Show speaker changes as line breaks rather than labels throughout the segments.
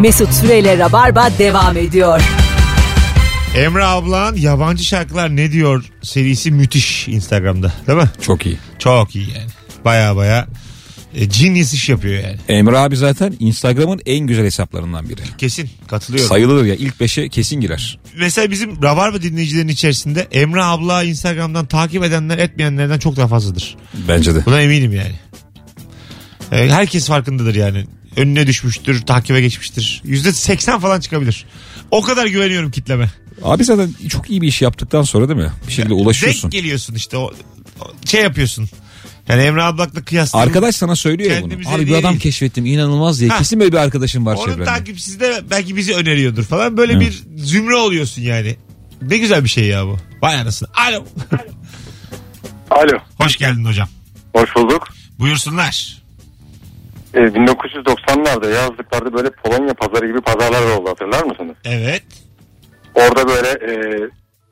Mesut Süreyle Rabarba devam ediyor.
Emre ablan yabancı şarkılar ne diyor serisi müthiş Instagram'da değil mi?
Çok iyi.
Çok iyi yani. Baya baya e, genius iş yapıyor yani.
Emre abi zaten Instagram'ın en güzel hesaplarından biri.
Kesin katılıyorum.
Sayılır ya ilk beşe kesin girer.
Mesela bizim Rabarba dinleyicilerin içerisinde Emre abla Instagram'dan takip edenler etmeyenlerden çok daha fazladır.
Bence de.
Buna eminim yani. E, herkes farkındadır yani. Önüne düşmüştür, takibe geçmiştir. Yüzde seksen falan çıkabilir. O kadar güveniyorum kitleme.
Abi zaten çok iyi bir iş yaptıktan sonra değil mi? Bir şekilde ulaşıyorsun.
Denk geliyorsun işte o, o şey yapıyorsun. Yani Emre ablakla kıyasla.
Arkadaş sana söylüyor ya bunu. Abi bir
değil.
adam keşfettim inanılmaz diye.
Ha.
Kesin böyle bir arkadaşın var
Onun
çevrende.
takipçisi de belki bizi öneriyordur falan. Böyle
Evet.
bir zümre oluyorsun yani. Ne güzel bir şey ya bu. Vay anasını. Alo.
Alo.
Hoş geldin hocam.
Hoş bulduk.
Buyursunlar.
Ee, 1990'larda yazlıklarda böyle Polonya pazarı gibi pazarlar oldu hatırlar mısınız?
Evet.
Orada böyle e,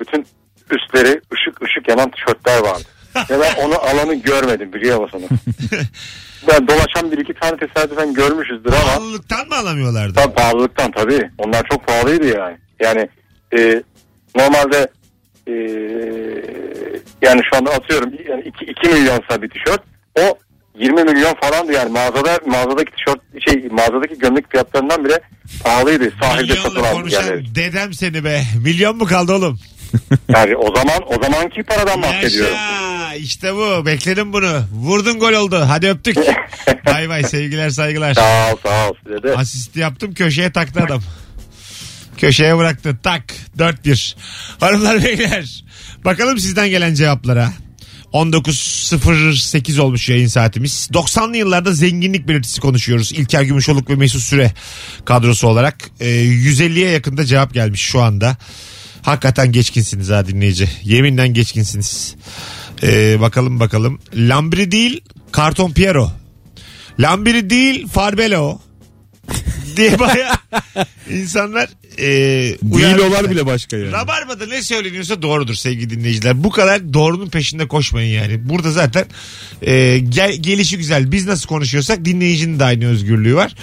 bütün üstleri ışık ışık yanan tişörtler vardı. Ve ben onu alanı görmedim biliyor musunuz? ben dolaşan bir iki tane tesadüfen görmüşüzdür ama
Pahalılıktan mı alamıyorlardı?
Tabii pahalılıktan tabii. Onlar çok pahalıydı yani. Yani e, normalde e, yani şu anda atıyorum yani 2, 2 milyonsa bir tişört o 20 milyon falandı yani mağazada mağazadaki tişört şey mağazadaki gömlek fiyatlarından bile pahalıydı sahilde satın
Milyonla
aldık
konuşan
yani.
dedem seni be. Milyon mu kaldı oğlum?
yani o zaman o zamanki paradan bahsediyorum.
Yaşa. İşte bu. Bekledim bunu. Vurdun gol oldu. Hadi öptük. bay bay sevgiler saygılar.
Sağ ol sağ ol size de.
Asist yaptım köşeye taktı adam. Köşeye bıraktı. Tak. 4-1. Hanımlar beyler. Bakalım sizden gelen cevaplara. 19.08 olmuş yayın saatimiz. 90'lı yıllarda zenginlik belirtisi konuşuyoruz. İlker Gümüşoluk ve Mesut Süre kadrosu olarak. Ee, 150'ye yakında cevap gelmiş şu anda. Hakikaten geçkinsiniz ha dinleyici. Yeminle geçkinsiniz. Ee, bakalım bakalım. Lambri değil Karton Piero. Lambiri değil Farbelo diye baya insanlar e,
Değil
uyarmışlar.
olar bile başka yani.
Rabarba'da ne söyleniyorsa doğrudur sevgili dinleyiciler. Bu kadar doğrunun peşinde koşmayın yani. Burada zaten e, gel, gelişi güzel. Biz nasıl konuşuyorsak dinleyicinin de aynı özgürlüğü var.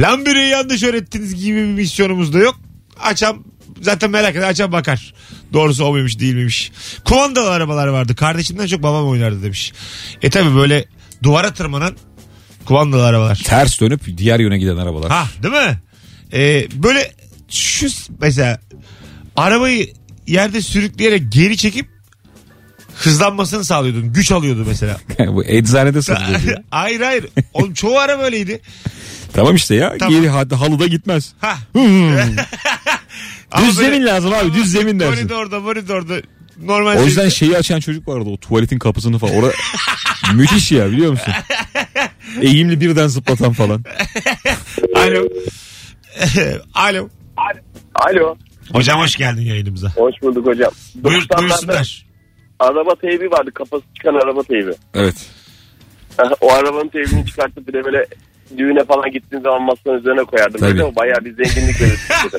Lambiri'yi yanlış öğrettiniz gibi bir misyonumuz da yok. Açam zaten merak eder açam bakar. Doğrusu o muymuş değil miymiş. Kumandalı arabalar vardı. Kardeşimden çok babam oynardı demiş. E tabi böyle duvara tırmanan kumandalı arabalar.
Ters dönüp diğer yöne giden arabalar.
Ha değil mi? Ee, böyle şu mesela arabayı yerde sürükleyerek geri çekip hızlanmasını sağlıyordun. Güç alıyordu mesela.
Bu eczanede satılıyor.
hayır hayır. Oğlum çoğu ara böyleydi.
tamam işte ya.
Tamam.
Geri halıda gitmez.
Ha.
Hmm. Düz zemin lazım abi düz zemin dersin.
Koridorda koridorda normal
O yüzden şeyi açan çocuk vardı o tuvaletin kapısını falan. Orada müthiş ya biliyor musun? Eğimli birden zıplatan falan.
Alo. Alo.
Alo.
Hocam hoş geldin yayınımıza.
Hoş bulduk hocam.
Buyur,
90'larda
buyursunlar.
Araba teybi vardı. Kafası çıkan araba teybi.
Evet.
o arabanın teybini çıkartıp bir de böyle düğüne falan gittiğin zaman masanın üzerine koyardım.
Tabii.
Böyle o bayağı bir zenginlik verirdi.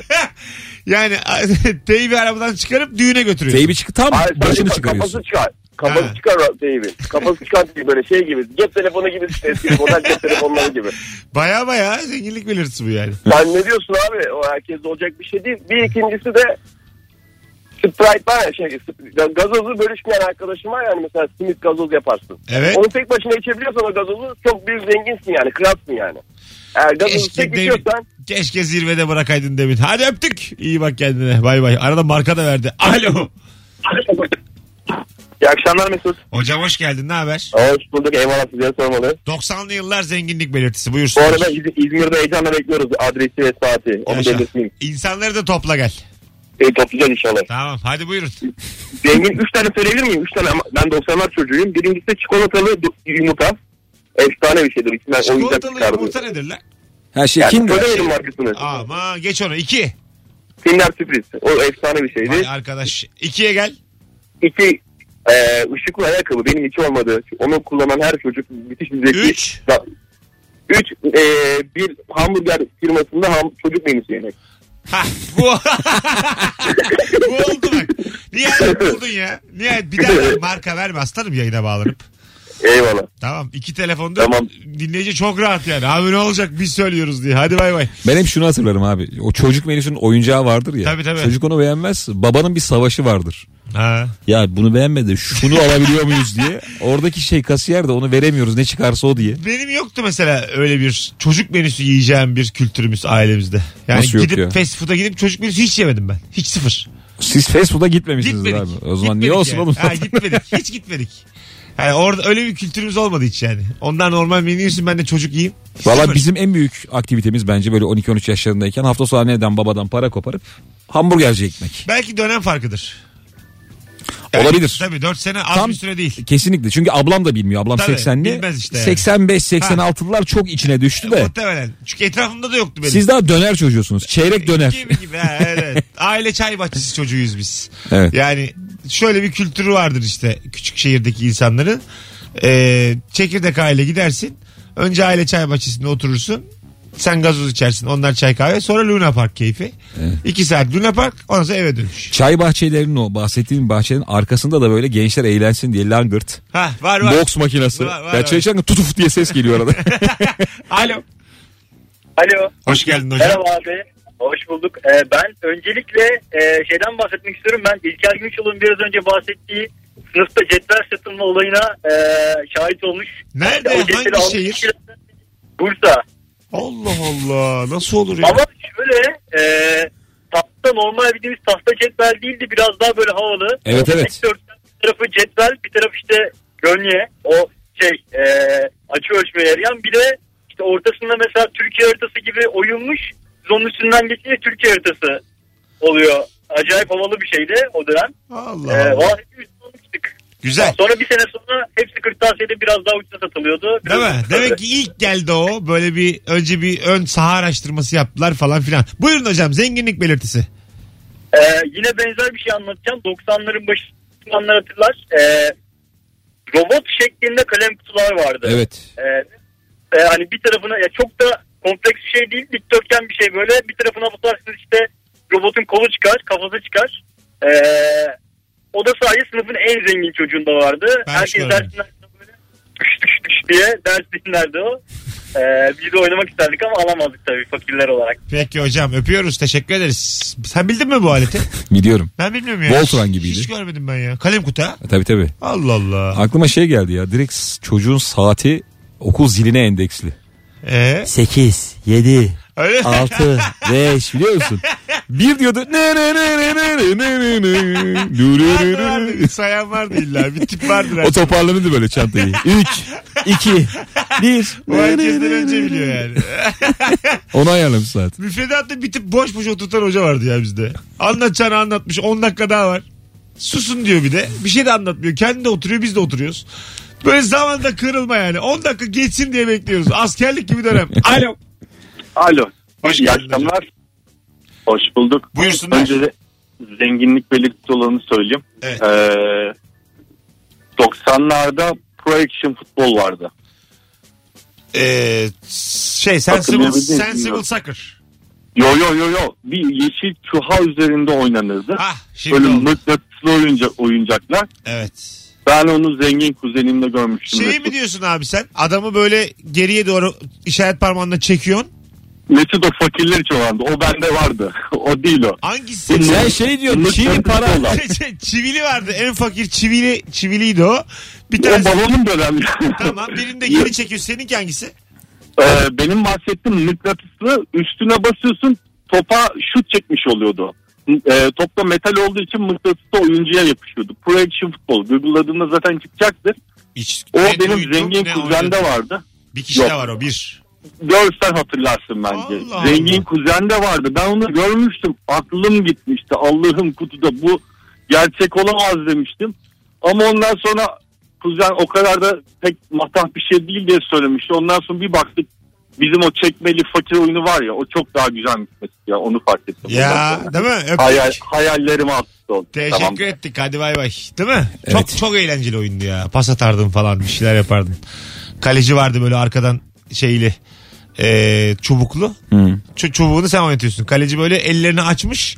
Yani teybi arabadan çıkarıp düğüne götürüyorsun.
Teybi çık tam
Hayır,
başını
ka-
çıkarıyorsun.
Kafası çıkar. Kafası
Ha.
çıkar o teybi. Kafası çıkan teybi böyle şey gibi. Cep telefonu gibi işte eski model cep telefonları gibi.
Baya baya zenginlik belirtisi bu yani.
Sen ne diyorsun abi? O herkes olacak bir şey değil. Bir ikincisi de Sprite var ya şey gazozu bölüşmeyen arkadaşım var yani mesela simit gazoz yaparsın.
Evet.
Onu tek başına içebiliyorsan o gazozu çok büyük zenginsin yani kralsın yani. Eğer gazozu
Keşke,
tek
demin,
içiyorsan
keşke zirvede bırakaydın demin. Hadi öptük. İyi bak kendine. Bay bay. Arada marka da verdi. Alo.
İyi akşamlar Mesut.
Hocam hoş geldin. Ne haber?
Hoş bulduk eyvallah size sormalı.
90'lı yıllar zenginlik belirtisi.
Bu
Buyursunlar.
arada İz- İzmir'de heyecanla bekliyoruz adresi ve saati. Onu
Yaşa.
belirteyim.
İnsanları da topla gel.
E, toplayacağız inşallah.
Tamam hadi buyurun.
Zengin 3 tane söyleyebilir miyim? 3 tane ama ben 90'lar çocuğuyum. Birincisi çikolatalı du- yumurta. Efsane bir şeydir. İçinden oyuncak
Çikolatalı
çıkardı.
yumurta nedir lan?
Her şey
Yani
Kinder.
söylemedim markasını.
Ama geç onu. İki.
Kinder sürpriz. O efsane bir şeydi.
Vay arkadaş. İkiye gel.
İki e, ışıklı ayakkabı benim hiç olmadı. Onu kullanan her çocuk müthiş bir zevki.
Üç.
Da- Üç e, bir hamburger firmasında ham, çocuk menüsü yemek.
Ha bu. bu oldu bak. Nihayet buldun ya. Nihayet bir daha marka verme aslanım yayına bağlanıp.
Eyvallah.
Tamam iki telefonda
Tamam.
dinleyici çok rahat yani. Abi ne olacak biz söylüyoruz diye. Hadi bay bay.
Ben hep şunu hatırlarım abi. O çocuk menüsünün oyuncağı vardır ya.
Tabii, tabii.
Çocuk onu beğenmez. Babanın bir savaşı vardır.
Ha.
Ya bunu beğenmedi. Şunu alabiliyor muyuz diye. Oradaki şey kasiyer de onu veremiyoruz ne çıkarsa o diye.
Benim yoktu mesela öyle bir çocuk menüsü yiyeceğim bir kültürümüz ailemizde. Yani
Nasıl yok
gidip
ya?
fast food'a gidip çocuk menüsü hiç yemedim ben. Hiç sıfır.
Siz fast food'a gitmemişsiniz
Gitmedik.
abi. O zaman niye
Gitmedik
olsun
yani.
oğlum?
Ha, gitmedik. Hiç gitmedik. Yani orada öyle bir kültürümüz olmadı hiç yani. Ondan normal menü yiyorsun ben de çocuk yiyeyim.
Valla
Sıfır.
bizim en büyük aktivitemiz bence böyle 12-13 yaşlarındayken hafta sonu anneden babadan para koparıp hamburgerci ekmek.
Belki dönem farkıdır.
Olabilir.
Tabii 4 sene az
Tam-
bir süre değil.
Kesinlikle çünkü ablam da bilmiyor. Ablam
Tabii,
80'li.
bilmez işte yani.
85-86'lılar çok içine düştü de.
Muhtemelen. Çünkü etrafımda da yoktu benim.
Siz daha döner çocuğusunuz. Çeyrek döner.
Gibi gibi. Ha, evet. Aile çay bahçesi çocuğuyuz biz.
Evet.
Yani şöyle bir kültürü vardır işte küçük şehirdeki insanların. Ee, çekirdek aile gidersin. Önce aile çay bahçesinde oturursun. Sen gazoz içersin. Onlar çay kahve. Sonra Luna Park keyfi. İki saat Luna Park. Ondan sonra eve dönüş.
Çay bahçelerinin o bahsettiğim bahçenin arkasında da böyle gençler eğlensin diye langırt.
Ha var var.
Boks makinesi.
Var, var,
ya çay içerken tutuf diye ses geliyor arada.
Alo.
Alo.
Hoş geldin hocam.
Merhaba abi. Hoş bulduk. Ee, ben öncelikle e, şeyden bahsetmek istiyorum. Ben İlker Gümüşoğlu'nun biraz önce bahsettiği sınıfta cetvel satılma olayına e, şahit olmuş.
Nerede? Hangi şehir?
Bursa.
Allah Allah. Nasıl olur ya?
Ama şöyle e, tahta normal bildiğimiz tahta cetvel değildi. Biraz daha böyle havalı.
Evet,
O
evet.
Bir tarafı cetvel bir tarafı işte gönye. O şey e, açı ölçmeye yarayan. Bir de işte ortasında mesela Türkiye haritası gibi oyulmuş. Biz onun üstünden geçince Türkiye haritası oluyor. Acayip havalı bir şeydi o dönem.
Allah
Ee,
Allah.
vallahi.
Güzel.
Sonra bir sene sonra hepsi kırtasiyede biraz daha ucuza satılıyordu. Biraz
Değil mi? Demek ki ilk geldi o. Böyle bir önce bir ön saha araştırması yaptılar falan filan. Buyurun hocam zenginlik belirtisi.
Ee, yine benzer bir şey anlatacağım. 90'ların başından hatırlar. Ee, robot şeklinde kalem kutular vardı.
evet.
Ee, e, hani bir tarafına ya çok da kompleks bir şey değil. Dikdörtgen bir şey böyle. Bir tarafına basarsınız işte robotun kolu çıkar, kafası çıkar. Ee, o da sadece sınıfın en zengin çocuğunda vardı.
Ben
Herkes dersinden böyle düş diye ders dinlerdi o. Ee, biz de oynamak isterdik ama alamazdık tabii fakirler olarak.
Peki hocam öpüyoruz. Teşekkür ederiz. Sen bildin mi bu aleti?
Biliyorum.
Ben bilmiyorum ya.
Voltron gibiydi.
Hiç görmedim ben ya. Kalem kutu ha?
E, Tabii tabii.
Allah Allah.
Aklıma şey geldi ya. Direkt çocuğun saati okul ziline endeksli.
Ee,
8, 7,
öyle mi?
6, 5 biliyor musun? Bir diyordu. Ne ne ne ne ne ne ne ne ne.
Bir sayan vardı illa. Bir tip vardır.
O toparlanırdı böyle çantayı. 3, 2, 1.
O herkesten önce biliyor yani.
Onu ayarlamış zaten.
Müfredatta bir tip boş boş oturtan hoca vardı ya bizde. Anlatacağını anlatmış. 10 dakika daha var. Susun diyor bir de. Bir şey de anlatmıyor. Kendi de oturuyor biz de oturuyoruz. Böyle zamanda kırılma yani. 10 dakika geçsin diye bekliyoruz. Askerlik gibi dönem. Alo.
Alo.
Hoş
İyi
geldin
akşamlar. Hoş bulduk.
Buyursunlar.
Önce de zenginlik belirtisi olanı söyleyeyim.
Evet.
Ee, 90'larda Pro Action futbol vardı.
Ee, şey sensible, sensible soccer.
Yo yo yo yo. Bir yeşil çuha üzerinde oynanırdı.
Ah şimdi
Böyle
oldu.
mıknatıslı oyuncak, oyuncaklar.
Evet.
Ben onu zengin kuzenimle görmüştüm.
Şey mi diyorsun abi sen? Adamı böyle geriye doğru işaret parmağınla çekiyorsun.
Mesut o fakirler için olandı. O bende vardı. o değil o.
Hangisi?
Sen şey diyorsun.
Mıknatısı
Çiğli para.
olan.
çivili vardı. En fakir çivili çiviliydi o. Bir
O
tanesi
balonun dönemli.
tamam birinde geri çekiyor. Seninki hangisi?
Ee, benim bahsettiğim mıknatıslı üstüne basıyorsun topa şut çekmiş oluyordu. Ee, topta metal olduğu için mıknatıs da oyuncuya yapışıyordu. Pro Action Futbol. Google'ladığında zaten çıkacaktır.
Hiç,
O benim
duydum,
zengin kuzende vardı.
Bir kişi
Yok.
de var o bir.
Görsen hatırlarsın bence.
Allah
zengin
Allah.
kuzende vardı. Ben onu görmüştüm. Aklım gitmişti. Allah'ım kutuda bu gerçek olamaz demiştim. Ama ondan sonra kuzen o kadar da pek matah bir şey değil diye söylemişti. Ondan sonra bir baktık bizim o çekmeli fakir oyunu var ya o çok daha güzelmiş mesela ya onu fark ettim.
Ya değil mi? Öptük.
Hayal, hayallerim alt üst oldu.
Teşekkür
Tamam.
ettik. Hadi bay bay. Değil mi? Çok
Evet.
çok eğlenceli oyundu ya. Pas atardın falan bir şeyler yapardın. Kaleci vardı böyle arkadan şeyli e, çubuklu.
Hı.
Ç- çubuğunu sen oynatıyorsun. Kaleci böyle ellerini açmış.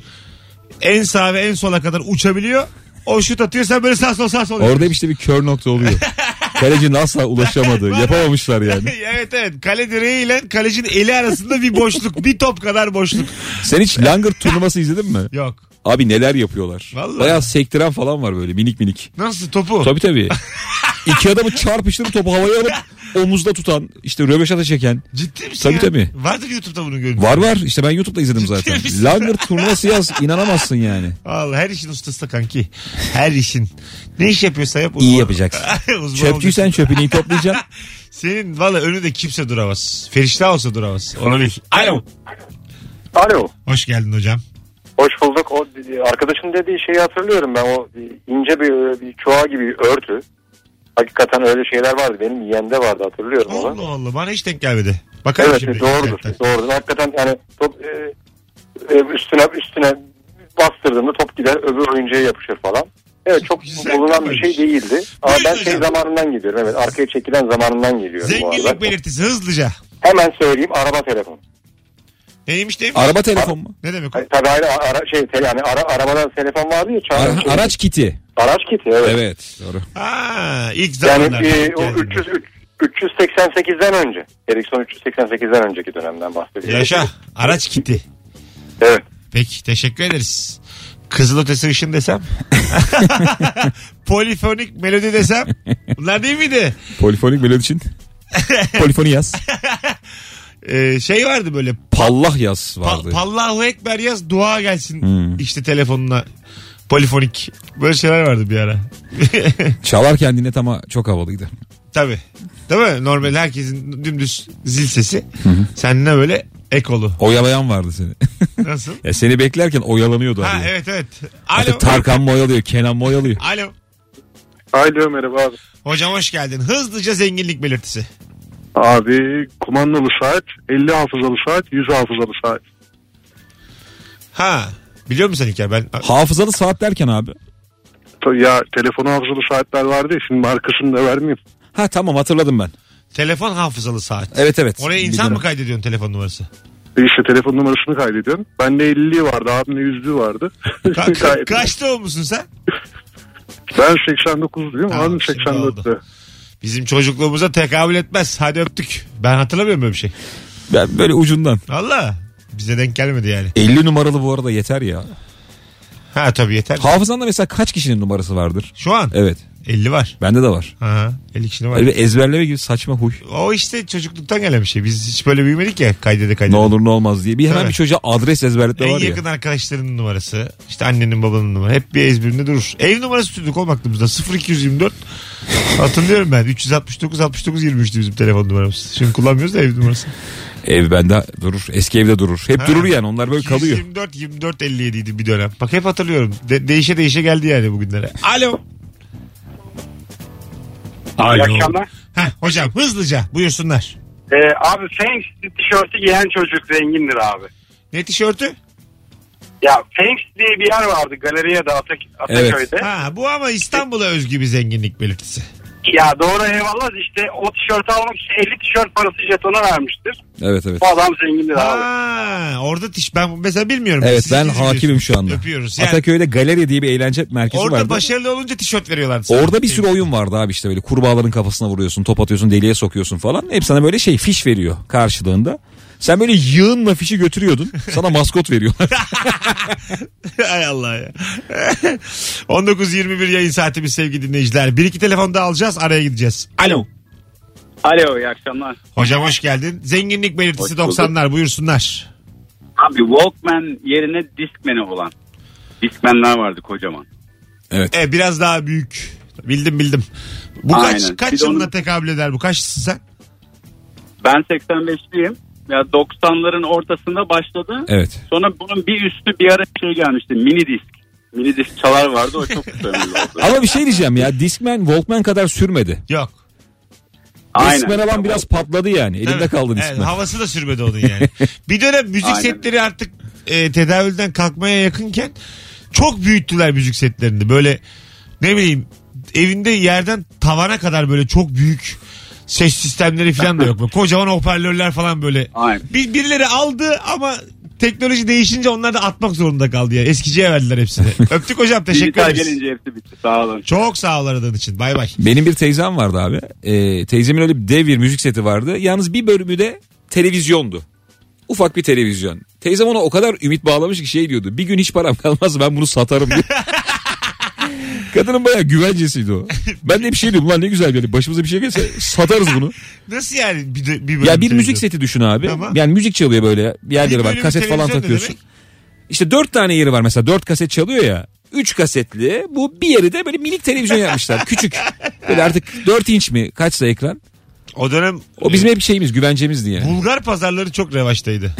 En sağa ve en sola kadar uçabiliyor. O şut atıyor sen böyle sağ sol sağ sol.
Orada işte bir kör nokta oluyor. Kalecinin asla ulaşamadığı. Yapamamışlar yani.
evet evet. Kale direği ile kalecinin eli arasında bir boşluk. bir top kadar boşluk.
Sen hiç langırt turnuvası izledin mi?
Yok.
Abi neler yapıyorlar.
Vallahi.
Bayağı sektiren falan var böyle minik minik.
Nasıl topu?
Tabii tabii. İki adamı çarpıştırıp topu havaya alıp omuzda tutan işte röveşata çeken.
Ciddi misin
Tabii
ya?
tabii.
Vardır YouTube'da bunun görüntüsü.
Var var işte ben YouTube'da izledim zaten.
misin?
Langırt turnuvası yaz inanamazsın yani.
Allah her işin ustası da kanki. Her işin. Ne iş yapıyorsa yap.
İyi
uzman-
yapacaksın.
Uzman
Çöpçüysen çöpünü iyi toplayacaksın.
Senin valla önünde kimse duramaz. Ferişte olsa duramaz. Onu bil. Alo.
Alo.
Hoş geldin hocam.
Hoş bulduk. O arkadaşın dediği şeyi hatırlıyorum ben. O ince bir, bir çuha gibi bir örtü. Hakikaten öyle şeyler vardı. Benim yeğende vardı hatırlıyorum onu.
Allah Allah bana hiç denk gelmedi. Bakalım
Evet
şimdi.
doğrudur.
internetten.
Doğrudur. Hakikaten yani top e, e, üstüne üstüne bastırdığında top gider öbür oyuncuya yapışır falan. Evet çok
Güzel
bulunan bir şey değildi. Ama
Buyurun
ben şey
hocam.
zamanından geliyorum. Evet arkaya çekilen zamanından geliyorum bu
Zenginlik
arada.
belirtisi hızlıca.
Hemen söyleyeyim araba telefon.
Neymiş neymiş?
Araba telefon mu?
Ne demek o?
Ay, Tabii ayrı ara, şey te- yani ara, arabada telefon vardı ya. çağrı-
Ara-
şey,
araç kiti.
Araç kiti evet.
Evet doğru.
Ha, ilk
Yani
zamanlar.
e, o 300 üç- 388'den önce. Ericsson 388'den önceki dönemden bahsediyorum.
Yaşa. Araç kiti.
Evet.
Peki teşekkür ederiz. Kızılötesi ışın desem. Polifonik melodi desem. Bunlar değil miydi?
Polifonik melodi için. Polifoni yaz.
Ee, şey vardı böyle.
Pallah yaz
Pa-
vardı.
Pallahu Ekber yaz dua gelsin.
Hmm.
işte telefonuna. Polifonik. Böyle şeyler vardı bir ara.
Çalarken dinlet ama çok havalıydı.
Tabii. Değil mi? Normal herkesin dümdüz zil sesi. Seninle böyle ekolu.
Oyalayan vardı seni.
Nasıl?
ya seni beklerken oyalanıyordu
ha
abi.
evet evet.
Artık
Alo.
Tarkan mı oyalıyor, Kenan mı oyalıyor?
Alo.
Alo merhaba abi.
Hocam hoş geldin. Hızlıca zenginlik belirtisi.
Abi kumandalı saat, 50 hafızalı saat, 100 hafızalı saat.
Ha. Biliyor musun sen İlker? Ben
Hafızalı saat derken abi.
Ya telefonu hafızalı saatler vardı ya şimdi markasını da vermeyeyim.
Ha tamam hatırladım ben.
telefon hafızalı saat.
Evet evet.
Oraya insan
dönem.
mı kaydediyorsun telefon numarası?
İşte telefon numarasını kaydediyorsun. Bende 50'liği vardı abimde 100'lüğü vardı.
Ka- ka- kaçta olmuşsun sen?
Ben 89'luyum
Tamam,
abim
şimdi
84'lü.
Bizim çocukluğumuza tekabül etmez. Hadi öptük. Ben hatırlamıyorum böyle bir şey.
Ben böyle ucundan.
Valla. Bize denk gelmedi yani.
50 numaralı bu arada yeter ya.
Ha tabii yeter.
Hafızanda mesela kaç kişinin numarası vardır?
Şu an
Evet.
50 var.
Bende de var.
Ha, 50 kişinin var.
Öyle bir ezberleme gibi saçma huy.
O işte çocukluktan gelen bir şey. Biz hiç böyle büyümedik ya kaydede
Ne
kaydede.
olur ne olmaz diye. Bir hemen
Evet.
bir çocuğa adres ezberletme
En
var ya.
yakın arkadaşlarının numarası. işte annenin babanın numarası. Hep bir ezberinde durur. Ev numarası tuttuk oğlum aklımızda. 0224. Hatırlıyorum ben. 369 69 23'tü bizim telefon numaramız. Şimdi kullanmıyoruz da ev numarası.
Ev bende durur. Eski evde durur. Hep
Ha.
durur yani onlar böyle kalıyor.
24 24 57 idi bir dönem. Bak hep hatırlıyorum. De- değişe değişe geldi yani bugünlere. Alo.
İyi akşamlar.
Heh, hocam hızlıca buyursunlar.
Ee, abi Fangs tişörtü giyen çocuk zengindir abi.
Ne tişörtü?
Ya Fangs diye bir yer vardı galeriye de Atak Ataköy'de.
Ha, bu ama İstanbul'a özgü bir zenginlik belirtisi.
Ya doğru eyvallah işte o tişörtü almak için 50 tişört parası jetona vermiştir.
Evet evet.
Bu adam zengindir abi.
Ha, orada tiş ben mesela bilmiyorum.
Evet
Siz
ben
biliyorsunuz.
hakimim şu anda.
Öpüyoruz. Yani
Ataköy'de galeri diye bir eğlence merkezi
orada
vardı.
başarılı olunca tişört veriyorlardı. sana.
Orada bir sürü oyun vardı abi işte böyle kurbağaların kafasına vuruyorsun, top atıyorsun, deliğe sokuyorsun falan. Hep sana böyle şey fiş veriyor karşılığında. Sen böyle yığınla fişi götürüyordun. Sana maskot veriyorlar.
Hay Allah ya. 19.21 yayın saatimiz sevgili dinleyiciler. Bir iki telefon daha alacağız araya gideceğiz. Alo.
Alo iyi akşamlar.
Hocam hoş geldin. Zenginlik belirtisi
Hoş bulduk.
90'lar buyursunlar.
Abi Walkman yerine Discman'i olan. Discman'ler vardı kocaman.
evet.
E, biraz daha büyük. Bildim bildim. Bu kaç,
Aynen.
kaç
Bir de
yılına
onun-
tekabül eder bu? Kaçsın sen?
Ben 85'liyim. Ya 90'ların ortasında başladı.
Evet.
Sonra bunun bir üstü bir ara şey gelmişti. Mini disk. Mini disk çalar vardı o çok önemli oldu.
Ama bir şey diyeceğim ya Discman Walkman kadar sürmedi.
Yok.
Discman alan biraz patladı yani. Elimde
Evet,
kaldı
evet,
Discman.
havası da sürmedi onun yani. bir dönem müzik
Aynen.
setleri artık e, tedavülden kalkmaya yakınken çok büyüttüler müzik setlerini. Böyle ne bileyim evinde yerden tavana kadar böyle çok büyük ses sistemleri falan da yok. Böyle kocaman hoparlörler falan böyle.
Aynen.
Bir, birileri aldı ama teknoloji değişince onlar da atmak zorunda kaldı ya. Eskiciye verdiler hepsini. Öptük hocam teşekkür ederiz.
gelince hepsi bitti. Sağ olun.
Çok sağ ol aradığın için. Bay bay.
Benim bir teyzem vardı abi. Ee, teyzemin öyle bir dev bir müzik seti vardı. Yalnız bir bölümü de televizyondu. Ufak bir televizyon. Teyzem ona o kadar ümit bağlamış ki şey diyordu. Bir gün hiç param kalmaz ben bunu satarım diyor. Kadının bayağı güvencesiydi o. Ben de bir şey diyordum lan ne güzel yani başımıza bir şey gelse satarız bunu.
Nasıl yani bir, de- bir bölüm
Ya bir müzik seti düşün abi.
Tamam.
Yani müzik çalıyor böyle bir yerleri var
bölüm
kaset falan
televizyon ne
takıyorsun.
demek?
İşte dört tane yeri var mesela dört kaset çalıyor ya. Üç kasetli bu bir yeri de böyle minik televizyon yapmışlar küçük. Böyle artık dört inç mi kaçsa ekran.
O dönem
O bizim hep şeyimiz güvencemizdi yani.
Bulgar pazarları çok revaçtaydı.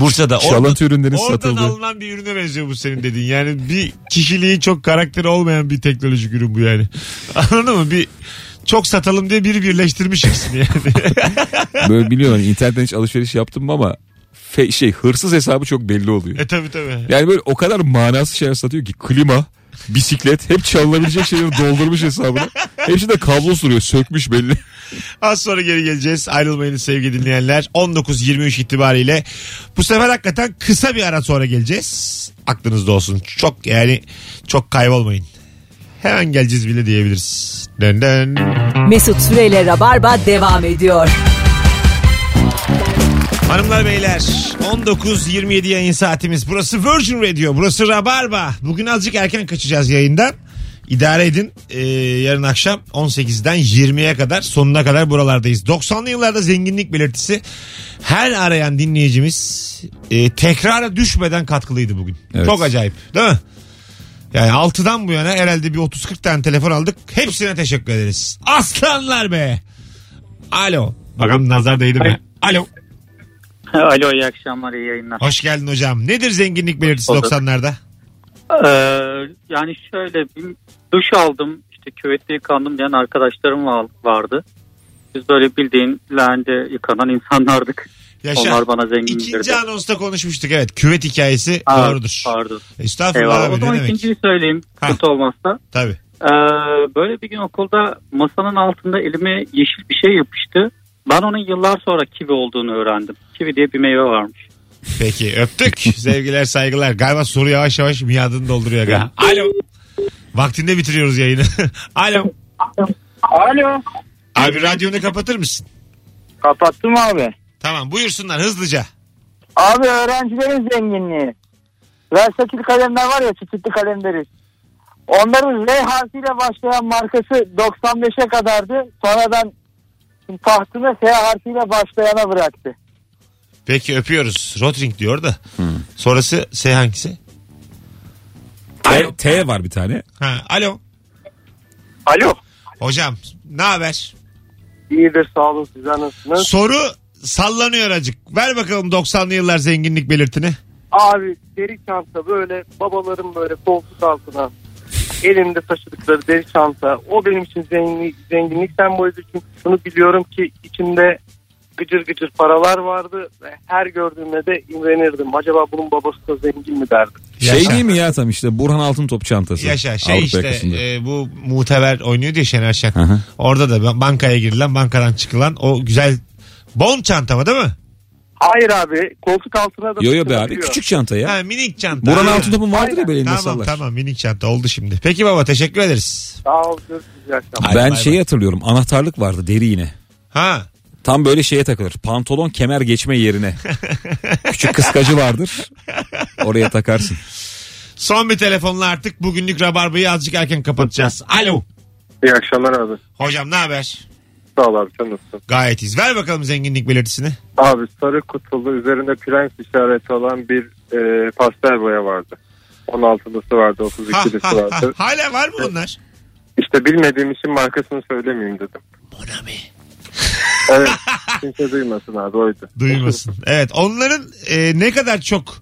Bursa'da.
Çalıntı ürünlerin
oradan
satıldığı.
alınan bir ürüne benziyor bu senin dediğin. Yani bir kişiliği çok karakteri olmayan bir teknolojik ürün bu yani. Anladın mı? Bir çok satalım diye biri birleştirmiş ikisini yani.
Böyle biliyorum internetten hiç alışveriş yaptım ama fe- şey hırsız hesabı çok belli oluyor.
e tabi tabi.
Yani böyle o kadar manasız şeyler satıyor ki klima, bisiklet hep çalınabilecek şeyleri doldurmuş hesabına. Hepsi de kablo sürüyor sökmüş belli.
Az sonra geri geleceğiz. Ayrılmayın sevgili dinleyenler. 19-23 itibariyle bu sefer hakikaten kısa bir ara sonra geleceğiz. Aklınızda olsun. Çok yani çok kaybolmayın. Hemen geleceğiz bile diyebiliriz. Dön dön.
Mesut Süreyle Rabarba devam ediyor.
Hanımlar beyler 19.27 yayın saatimiz. Burası Virgin Radio. Burası Rabarba. Bugün azıcık erken kaçacağız yayından. İdare edin. Ee, yarın akşam 18'den 20'ye kadar sonuna kadar buralardayız. 90'lı yıllarda zenginlik belirtisi her arayan dinleyicimiz e, tekrara düşmeden katkılıydı bugün.
Evet.
Çok acayip değil mi? Yani 6'dan bu yana herhalde bir 30-40 tane telefon aldık. Hepsine teşekkür ederiz. Aslanlar be. Alo. Bakalım nazar değdi mi? Alo.
Alo iyi akşamlar iyi yayınlar.
Hoş geldin hocam. Nedir zenginlik belirtisi
Bulduk.
90'larda?
Ee, yani şöyle bir duş aldım işte küvette yıkandım diyen arkadaşlarım var- vardı. Biz böyle bildiğin leğende yıkanan insanlardık.
Yaşa.
Onlar bana zengin
İkinci
girdi.
anonsta konuşmuştuk evet. Küvet hikayesi
Ha,
doğrudur.
Pardon.
Estağfurullah
Eyvallah.
abi
O
ne demek.
ikinciyi söyleyeyim.
Ha.
Sıkıntı olmazsa.
Tabii.
Ee, böyle bir gün okulda masanın altında elime yeşil bir şey yapıştı. Ben onun yıllar sonra kivi olduğunu öğrendim. Kivi diye bir meyve varmış.
Peki öptük. Sevgiler saygılar. Galiba soru yavaş yavaş miadını dolduruyor. Aga. Alo. Vaktinde bitiriyoruz yayını. Alo.
Alo.
Abi radyonu kapatır mısın?
Kapattım abi.
Tamam buyursunlar hızlıca.
Abi öğrencilerin zenginliği. Versatil kalemler var ya çeşitli kalem deriz. Onların R harfiyle başlayan markası 95'e kadardı. Sonradan tahtını S harfiyle başlayana bıraktı.
Peki öpüyoruz. Rotring diyor da. Sonrası S hangisi?
T, T var bir tane.
Ha, alo.
Alo.
Hocam ne haber?
İyidir sağ olun sizler nasılsınız?
Soru sallanıyor acık. Ver bakalım 90'lı yıllar zenginlik belirtini.
Abi deri çanta böyle babaların böyle koltuk altına elimde taşıdıkları deri çanta. O benim için zenginlik, zenginlik sembolüdür. Çünkü şunu biliyorum ki içinde gıcır gıcır paralar vardı ve her gördüğümde de imrenirdim. Acaba bunun babası da zengin mi derdim.
Şey
Yaşa.
değil mi ya tam işte Burhan Altıntop çantası.
Yaşa şey
Avrupa
işte
yakasında.
e, bu muteber oynuyor diye Şener Şen.
hı.
Orada da ban- bankaya girilen bankadan çıkılan o güzel bon çanta mı değil mi?
Hayır abi koltuk altına da
Yo yo be abi küçük çanta ya.
Ha, minik çanta.
Burhan
Ha.
Altıntop'un vardır ya böyle elinde
Tamam
sallar.
tamam minik çanta oldu şimdi. Peki baba teşekkür ederiz.
Sağ ol görüşürüz. iyi akşamlar.
Hadi
ben
bay
şeyi
bay.
hatırlıyorum anahtarlık vardı deri yine.
Ha
Tam böyle şeye takılır. Pantolon kemer geçme yerine. Küçük kıskacı vardır. Oraya takarsın.
son bir telefonla artık bugünlük rabarbayı azıcık erken kapatacağız. Alo.
İyi akşamlar abi.
Hocam ne haber?
Sağ ol abi sen nasılsın?
Gayet iyiyiz. Ver bakalım zenginlik belirtisini.
Abi sarı kutulu üzerinde prens işareti olan bir e, pastel boya vardı. 16'lısı vardı,
Ha,
32'lisi
ha, ha.
vardı.
Hala var mı bunlar?
İşte bilmediğim için markasını söylemeyeyim dedim.
Monami.
Evet. Kimse duymasın abi oydu.
Duymasın. Evet onların e, ne kadar çok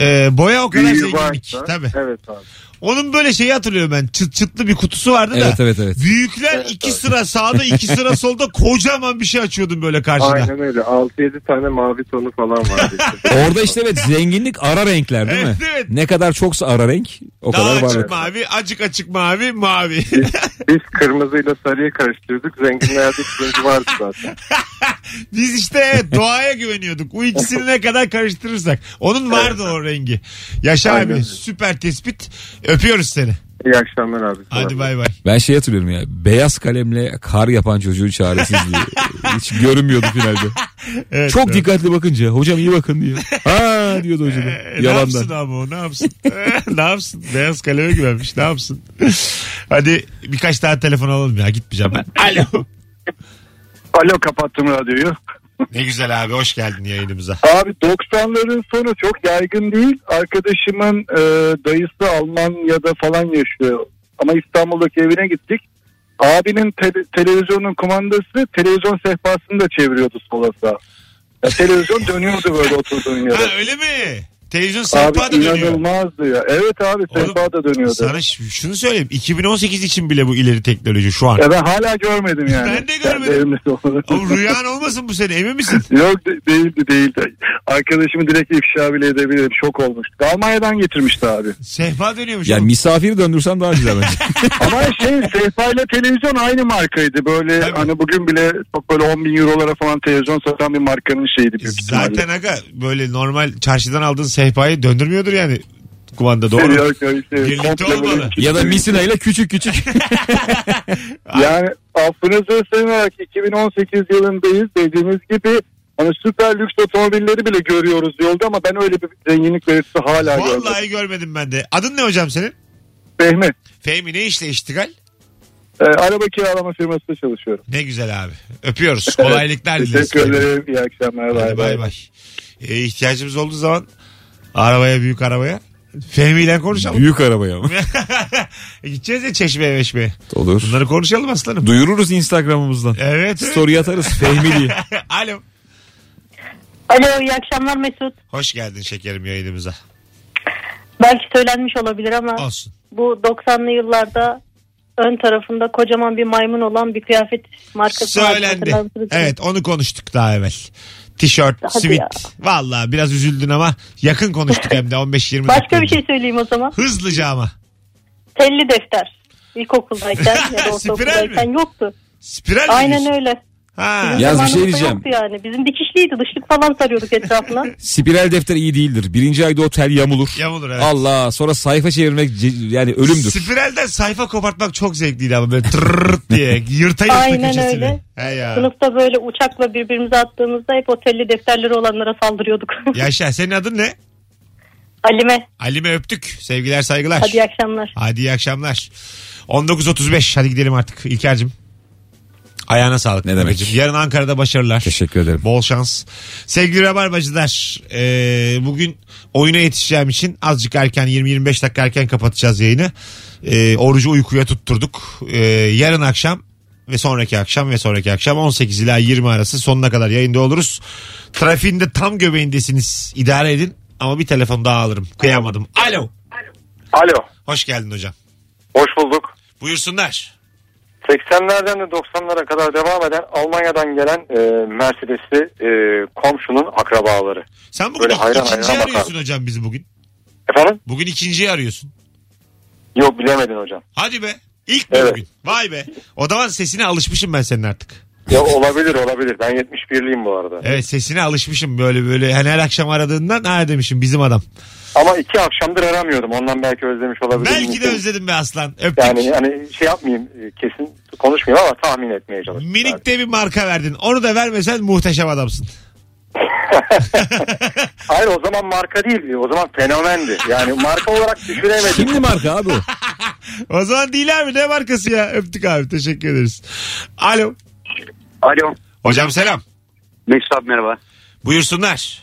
e, boya o kadar
Büyüğü
zenginlik.
varsa-
Tabii.
Evet abi.
Onun böyle şeyi hatırlıyorum ben. Çıt çıtlı bir kutusu vardı da.
Evet evet evet.
Büyükler iki sıra sağda iki sıra solda kocaman bir şey açıyordun böyle karşına.
Aynen öyle. 6-7 tane mavi tonu falan vardı. işte.
Orada işte evet zenginlik ara renkler değil mi?
Evet, evet.
Ne kadar çoksa ara renk o
Daha
kadar var.
açık mavi, acık açık mavi, mavi.
Biz kırmızıyla sarıyı karıştırdık. Zenginlerde turuncu vardı zaten.
Biz işte evet, doğaya güveniyorduk. Bu ikisini ne kadar karıştırırsak. Onun vardı o rengi. Yaşa
Aynen
abi süper tespit. Öpüyoruz seni.
İyi akşamlar abi.
Hadi bay bay.
Ben şey hatırlıyorum ya beyaz kalemle kar yapan çocuğun çaresizliği. Hiç görünmüyordu finalde.
Evet,
Çok
evet.
dikkatli bakınca hocam iyi bakın diyor. Ha diyordu hoca da.
Ee, ne yapsın abi o ne yapsın? Ne yapsın? Beyaz kaleme güvenmiş ne yapsın? Hadi birkaç daha telefon alalım ya gitmeyeceğim ben. Alo.
Alo kapattım radyoyu.
Ne güzel abi hoş geldin yayınımıza.
Abi 90'ların sonu çok yaygın değil. Arkadaşımın e, dayısı Almanya'da falan yaşıyor. Ama İstanbul'daki evine gittik. Abinin te- televizyonun kumandası televizyon sehpasını da çeviriyordu sola sağa. Ya, televizyon dönüyordu böyle oturduğun
Ha
yere.
öyle mi? Televizyon
Abi
sehpa da dönüyor.
inanılmazdı ya. Evet abi
Oğlum,
sehpa da dönüyordu.
Sana ş- şunu söyleyeyim. 2018 için bile bu ileri teknoloji şu an.
Ya ben hala görmedim yani.
Ben de görmedim. Ama rüyan olmasın bu sene emin misin?
Yok de- değildi değildi. Arkadaşımı direkt ifşa bile edebilirim. Şok olmuştu. Almanya'dan getirmişti abi.
Sehpa dönüyormuş.
Yani
oğlum.
misafiri döndürsen daha güzel bence.
Ama şey sehpa ile televizyon aynı markaydı. Böyle
Tabii.
hani bugün bile çok böyle 10 bin eurolara falan televizyon satan bir markanın şeyiydi büyük ihtimalle.
Zaten aga böyle normal çarşıdan aldığın sehpayı döndürmüyordur yani kumanda doğru.
Yok, yok, işte
Birlikte
komple
olmalı.
ya da misina ile küçük küçük.
Yani affınızı sığınarak 2018 yılındayız dediğiniz gibi hani süper lüks otomobilleri bile görüyoruz yolda ama ben öyle bir zenginlik verisi hala görmedim.
Vallahi görmedim ben de. Adın ne hocam senin?
Fehmi.
Fehmi ne işle iştigal?
e, araba kiralama firmasında çalışıyorum.
Ne güzel abi. Öpüyoruz. Kolaylıklar dileriz.
Teşekkür ederim. İyi akşamlar.
Hadi
Bay
bay
bay.
bay. Ee, ihtiyacımız olduğu zaman arabaya büyük arabaya. Fehmi ile konuşalım.
Büyük arabaya mı?
E, Gideceğiz ya çeşmeye meşmeye.
Olur.
Bunları konuşalım aslanım.
Duyururuz Instagram'ımızdan.
Evet.
Story atarız Fehmi diye.
Alo.
Alo iyi akşamlar Mesut.
Hoş geldin şekerim yayınımıza.
Belki söylenmiş olabilir ama
Olsun.
bu 90'lı yıllarda ön tarafında kocaman bir maymun olan bir kıyafet markası vardı.
Söylendi. Evet onu konuştuk daha evvel. Tişört,
Hadi
sivit.
ya.
Valla biraz üzüldün ama yakın konuştuk hem de 15-20
Başka
dakika
bir şey söyleyeyim o zaman.
Hızlıca ama.
Telli defter. İlkokuldayken ya da
Spiral
ortaokuldayken
mi?
yoktu.
Spiral mi
Aynen
diyorsun?
öyle.
Ha.
Yaz bir şey diyeceğim.
Yoktu yani. Bizim dikişliydi. Dışlık falan sarıyorduk etrafına.
Spiral defter iyi değildir. Birinci ayda o tel yamulur.
Yamulur evet.
Allah sonra sayfa çevirmek ce- yani ölümdür.
Spiralden sayfa kopartmak çok zevkliydi ama böyle tırırt diye yırta yırta
Aynen
köşesini.
öyle.
He ya.
Sınıfta böyle uçakla birbirimize attığımızda hep o telli defterleri olanlara saldırıyorduk.
Yaşa senin adın ne?
Alime.
Halime öptük. Sevgiler saygılar.
Hadi iyi akşamlar.
Hadi iyi akşamlar. 19.35 hadi gidelim artık İlker'cim. Ayağına sağlık.
Ne demek.
babacığım. Yarın Ankara'da başarılar.
Teşekkür ederim.
Bol şans. Sevgili Rabarbacılar e, bugün oyuna yetişeceğim için azıcık erken 20-25 dakika erken kapatacağız yayını. E, orucu uykuya tutturduk. E, yarın akşam ve sonraki akşam ve sonraki akşam 18 ila 20 arası sonuna kadar yayında oluruz. Trafiğin de tam göbeğindesiniz. İdare edin ama bir telefon daha alırım. Kıyamadım. Alo.
Alo.
Hoş geldin hocam.
Hoş bulduk.
Buyursunlar.
80'lerden de 90'lara kadar devam eden Almanya'dan gelen e, Mercedes'li e, komşunun akrabaları.
Sen bugün
Böyle hayran
ikinciyi
hayran
arıyorsun
bakar.
hocam bizi bugün.
Efendim?
Bugün ikinciyi arıyorsun.
Yok bilemedin hocam.
Hadi be. İlk mi
Evet.
bugün? Vay be. O zaman sesine alışmışım ben senin artık.
Ya olabilir olabilir. Ben 71'liyim bu arada.
Evet sesine alışmışım böyle böyle. Hani her akşam aradığından ha demişim bizim adam.
Ama iki akşamdır aramıyordum. Ondan belki özlemiş olabilir.
Belki de özledim be aslan. Öptük.
Yani hani şey yapmayayım e, kesin konuşmayayım ama tahmin etmeye çalıştım.
Minik de bir marka verdin. Onu da vermesen muhteşem adamsın.
Hayır o zaman marka değil. O zaman fenomendi. Yani marka olarak düşüremedim.
Şimdi marka abi o.
O zaman değil abi ne markası ya. Öptük abi teşekkür ederiz. Alo.
Alo.
Hocam selam.
Mesut abi merhaba.
Buyursunlar.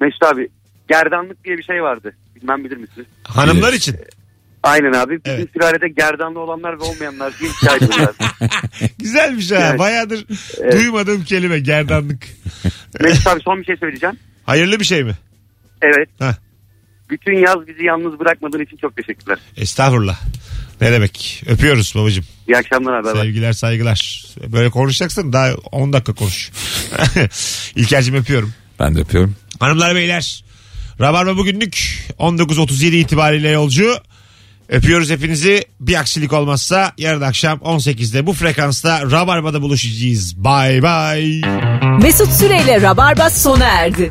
Mesut abi gerdanlık diye bir şey vardı. Bilmem bilir misiniz?
Hanımlar için.
Aynen abi. Bizim
Evet.
sülalede gerdanlı olanlar ve olmayanlar diye iki ayrılıyorlar.
Güzelmiş ha.
Evet.
Bayağıdır
Evet.
duymadığım kelime gerdanlık.
Mesut abi son bir şey söyleyeceğim.
Hayırlı bir şey mi?
Evet.
Heh.
bütün yaz bizi yalnız bırakmadığın için çok teşekkürler.
Estağfurullah. Ne demek? Öpüyoruz babacığım.
İyi akşamlar abi.
Sevgiler saygılar. Böyle konuşacaksın daha 10 dakika konuş. İlker'cim öpüyorum.
Ben de öpüyorum.
Hanımlar beyler. Rabarba bugünlük 19.37 itibariyle yolcu. Öpüyoruz hepinizi. Bir aksilik olmazsa yarın akşam 18'de bu frekansta Rabarba'da buluşacağız. Bay bay.
Mesut Süreyle Rabarba sona erdi.